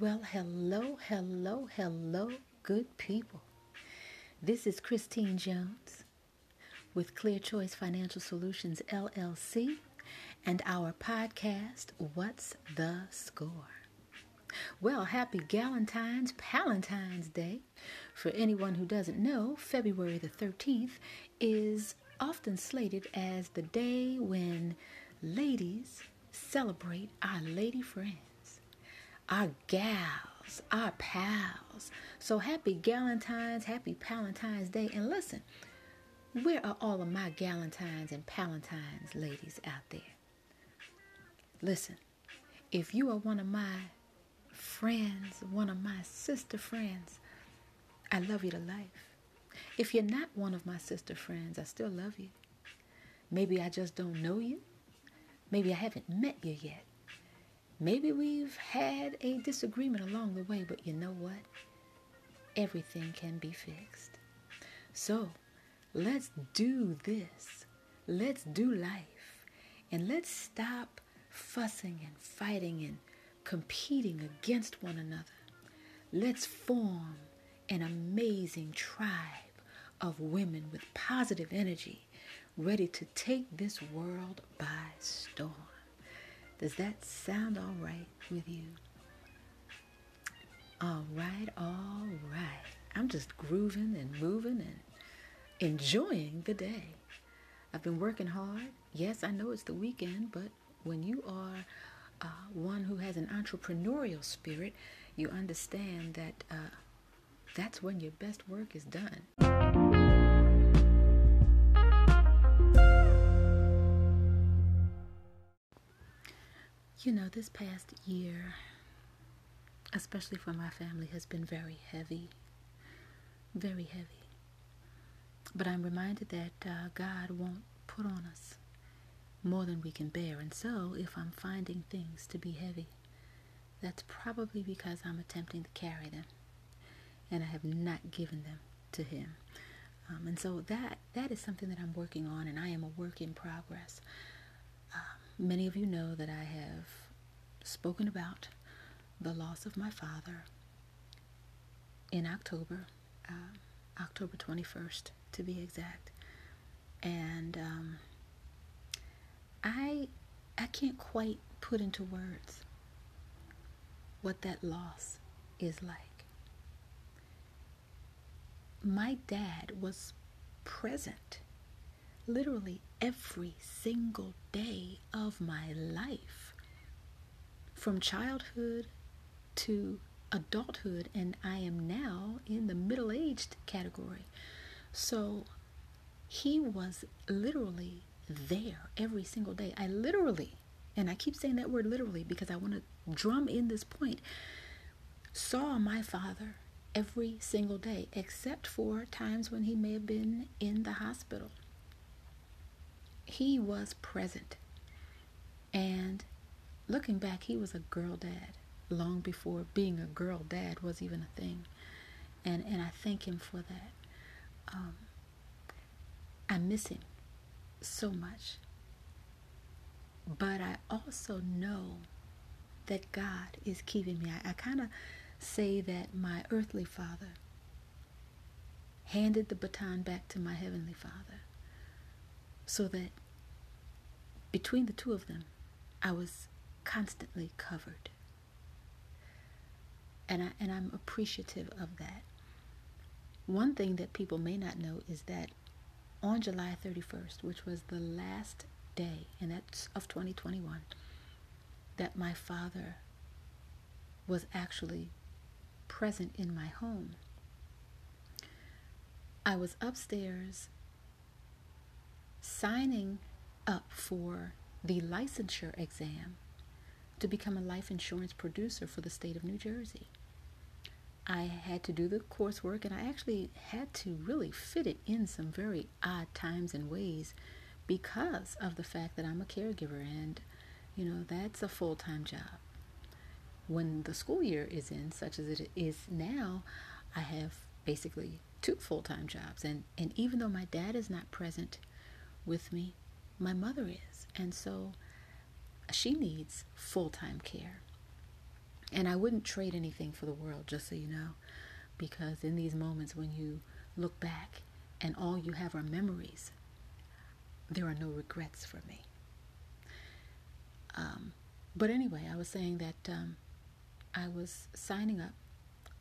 Well, hello, hello, hello, good people. This is Christine Jones with Clear Choice Financial Solutions LLC and our podcast, What's the Score? Well, happy Galentine's Palentine's Day. For anyone who doesn't know, February the 13th is often slated as the day when ladies celebrate our lady friends our gals, our pals. So happy Galentine's, happy Palentine's Day. And listen, where are all of my Galentines and Palentines ladies out there? Listen, if you are one of my friends, one of my sister friends, I love you to life. If you're not one of my sister friends, I still love you. Maybe I just don't know you. Maybe I haven't met you yet. Maybe we've had a disagreement along the way, but you know what? Everything can be fixed. So let's do this. Let's do life. And let's stop fussing and fighting and competing against one another. Let's form an amazing tribe of women with positive energy, ready to take this world by storm. Does that sound all right with you? All right, all right. I'm just grooving and moving and enjoying the day. I've been working hard. Yes, I know it's the weekend, but when you are uh, one who has an entrepreneurial spirit, you understand that uh, that's when your best work is done. You know, this past year, especially for my family, has been very heavy. Very heavy. But I'm reminded that uh, God won't put on us more than we can bear. And so, if I'm finding things to be heavy, that's probably because I'm attempting to carry them and I have not given them to Him. Um, and so that that is something that I'm working on, and I am a work in progress. Um, Many of you know that I have spoken about the loss of my father in October, uh, October 21st to be exact. And um, I, I can't quite put into words what that loss is like. My dad was present literally every single day of my life from childhood to adulthood, and I am now in the middle aged category. So he was literally there every single day. I literally, and I keep saying that word literally because I want to drum in this point, saw my father every single day, except for times when he may have been in the hospital he was present. And looking back, he was a girl dad long before being a girl dad was even a thing. And, and I thank him for that. Um, I miss him so much. But I also know that God is keeping me. I, I kind of say that my earthly father handed the baton back to my heavenly father so that between the two of them, I was constantly covered. And, I, and I'm appreciative of that. One thing that people may not know is that on July 31st, which was the last day, and that's of 2021, that my father was actually present in my home. I was upstairs signing up for the licensure exam to become a life insurance producer for the state of New Jersey. I had to do the coursework and I actually had to really fit it in some very odd times and ways because of the fact that I'm a caregiver and you know that's a full-time job. When the school year is in such as it is now, I have basically two full-time jobs and and even though my dad is not present with me, my mother is. And so she needs full time care. And I wouldn't trade anything for the world, just so you know, because in these moments when you look back and all you have are memories, there are no regrets for me. Um, but anyway, I was saying that um, I was signing up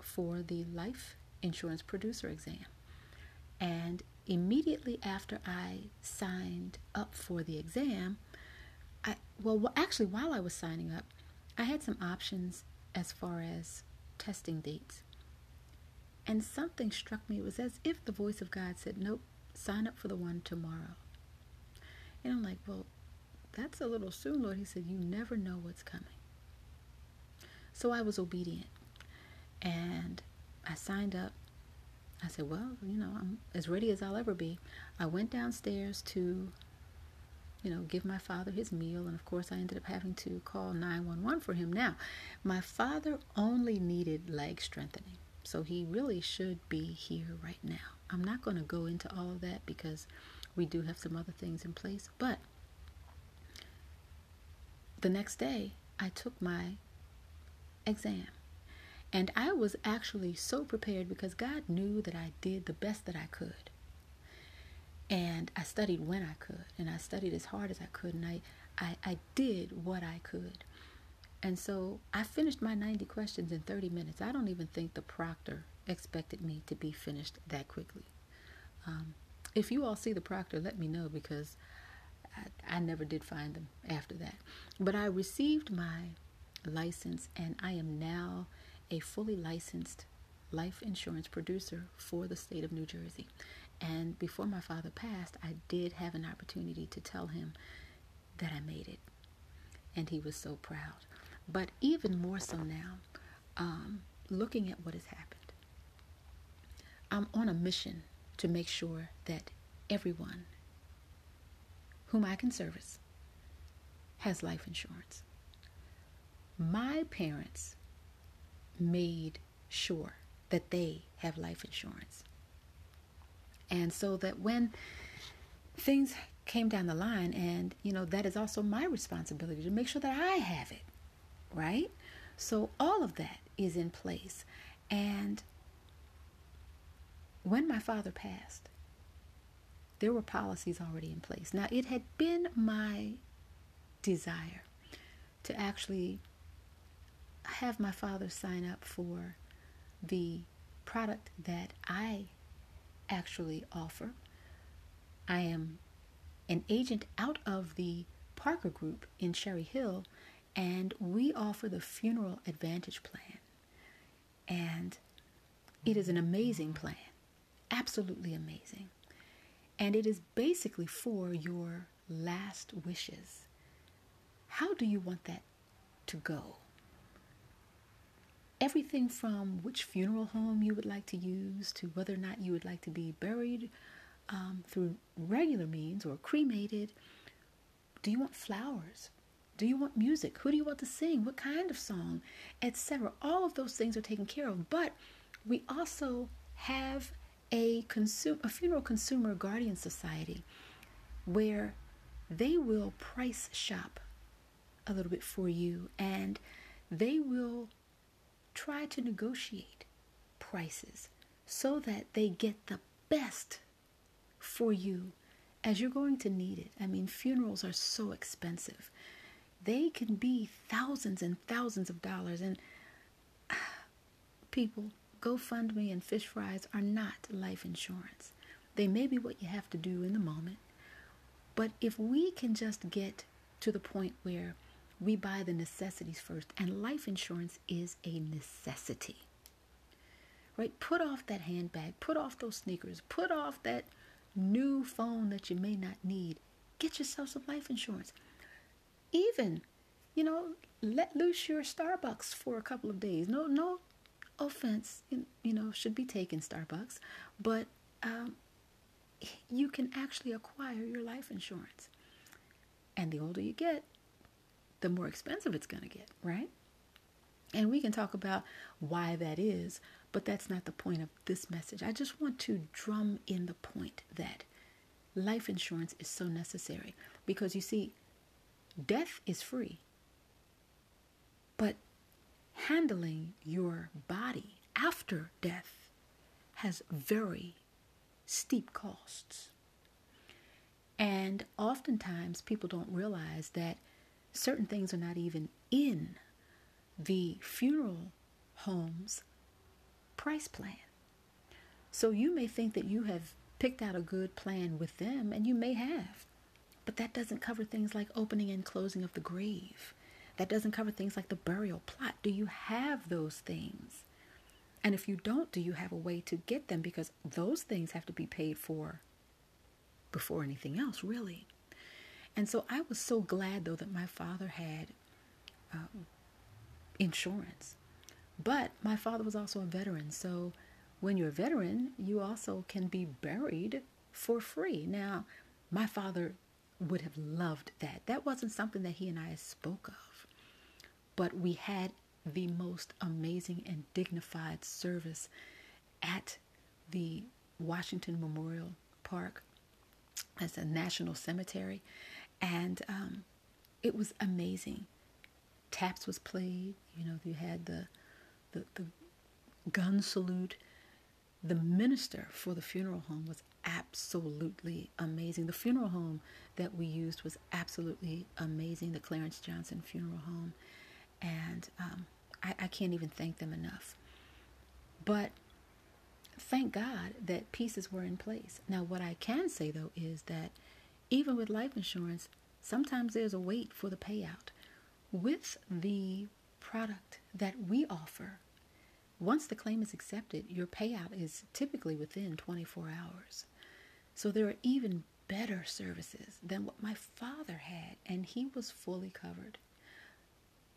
for the life insurance producer exam. And immediately after I signed up for the exam, I well actually while I was signing up, I had some options as far as testing dates. And something struck me. It was as if the voice of God said, Nope, sign up for the one tomorrow. And I'm like, Well, that's a little soon, Lord. He said, You never know what's coming. So I was obedient. And I signed up. I said, Well, you know, I'm as ready as I'll ever be. I went downstairs to, you know, give my father his meal. And of course, I ended up having to call 911 for him. Now, my father only needed leg strengthening. So he really should be here right now. I'm not going to go into all of that because we do have some other things in place. But the next day, I took my exam. And I was actually so prepared because God knew that I did the best that I could. And I studied when I could, and I studied as hard as I could, and I, I, I did what I could. And so I finished my 90 questions in 30 minutes. I don't even think the proctor expected me to be finished that quickly. Um, if you all see the proctor, let me know because I, I never did find them after that. But I received my license, and I am now a fully licensed life insurance producer for the state of New Jersey. And before my father passed, I did have an opportunity to tell him that I made it. And he was so proud. But even more so now, um, looking at what has happened, I'm on a mission to make sure that everyone whom I can service has life insurance. My parents made sure that they have life insurance. And so that when things came down the line, and you know, that is also my responsibility to make sure that I have it, right? So all of that is in place. And when my father passed, there were policies already in place. Now, it had been my desire to actually have my father sign up for the product that I actually offer. I am an agent out of the Parker Group in Cherry Hill, and we offer the Funeral Advantage Plan. And it is an mm-hmm. amazing plan, absolutely amazing. And it is basically for your last wishes. How do you want that to go? Everything from which funeral home you would like to use to whether or not you would like to be buried um, through regular means or cremated. Do you want flowers? Do you want music? Who do you want to sing? What kind of song? Etc. All of those things are taken care of. But we also have a consumer, a funeral consumer guardian society where they will price shop a little bit for you and they will try to negotiate prices so that they get the best for you as you're going to need it. I mean, funerals are so expensive. They can be thousands and thousands of dollars. And people, GoFundMe and fish fries are not life insurance. They may be what you have to do in the moment. But if we can just get to the point where we buy the necessities first, and life insurance is a necessity. Right? Put off that handbag, put off those sneakers, put off that new phone that you may not need. Get yourself some life insurance. Even, you know, let loose your Starbucks for a couple of days. No, no offense, you know, should be taken Starbucks, but um, you can actually acquire your life insurance. And the older you get, the more expensive it's going to get, right? And we can talk about why that is, but that's not the point of this message. I just want to drum in the point that life insurance is so necessary because you see, death is free, but handling your body after death has very steep costs. And oftentimes people don't realize that certain things are not even in the funeral home's price plan. So you may think that you have picked out a good plan with them, and you may have. But that doesn't cover things like opening and closing of the grave. That doesn't cover things like the burial plot. Do you have those things? And if you don't, do you have a way to get them? Because those things have to be paid for before anything else, really. And so I was so glad, though, that my father had um, insurance. But my father was also a veteran. So when you're a veteran, you also can be buried for free. Now, my father would have loved that. That wasn't something that he and I spoke of. But we had the most amazing and dignified service at the Washington Memorial Park as a national cemetery. And um, it was amazing. Taps was played, you know, you had the, the, the gun salute. The minister for the funeral home was absolutely amazing. The funeral home that we used was absolutely amazing, the Clarence Johnson Funeral Home. And um, I, I can't even thank them enough. But thank God that pieces were in place. Now, what I can say though is that even with life insurance, sometimes there's a wait for the payout. With the product that we offer, once the claim is accepted, your payout is typically within 24 hours. So there are even better services than what my father had, and he was fully covered.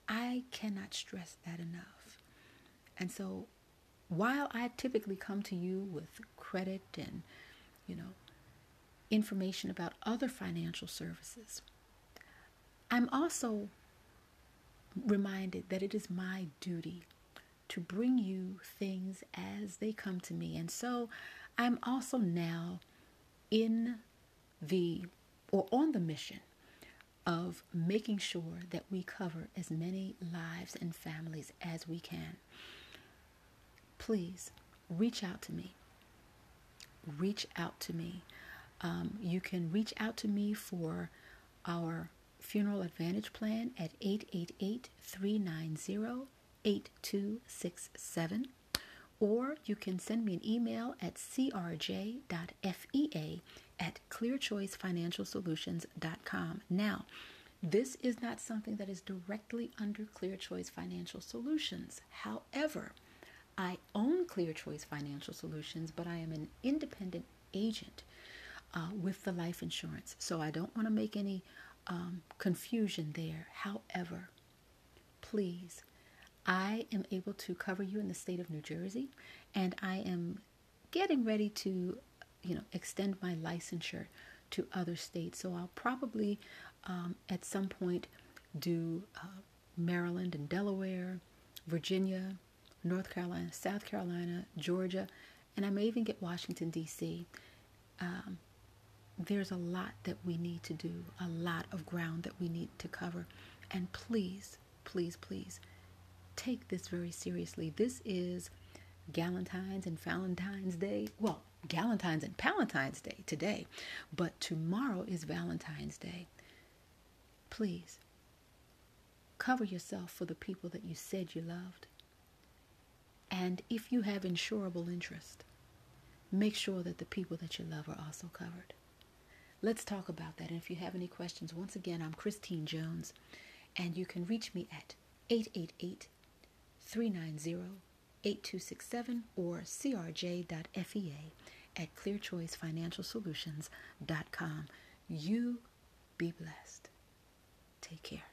I cannot stress that enough. And so while I typically come to you with credit and, you know, information about other financial services, I'm also reminded that it is my duty to bring you things as they come to me. And so I'm also now in the or on the mission of making sure that we cover as many lives and families as we can please reach out to me. Reach out to me. Um, you can reach out to me for our Funeral Advantage Plan at 888 390 8267. Or you can send me an email at crj.fea at clearchoicefinancialsolutions.com. Now, this is not something that is directly under Clear Choice Financial Solutions. However, I own Clear Choice Financial Solutions, but I am an independent agent uh, with the life insurance. So I don't want to make any um, confusion there. However, please, I am able to cover you in the state of New Jersey, and I am getting ready to, you know, extend my licensure to other states. So I'll probably um, at some point do uh, Maryland and Delaware, Virginia, North Carolina, South Carolina, Georgia, and I may even get Washington, D.C. There's a lot that we need to do, a lot of ground that we need to cover. And please, please, please take this very seriously. This is Galentine's and Valentine's Day. Well, Galentine's and Palentine's Day today, but tomorrow is Valentine's Day. Please cover yourself for the people that you said you loved. And if you have insurable interest, make sure that the people that you love are also covered. Let's talk about that. And if you have any questions, once again, I'm Christine Jones, and you can reach me at 888 390 8267 or crj.fea at clearchoicefinancialsolutions.com. You be blessed. Take care.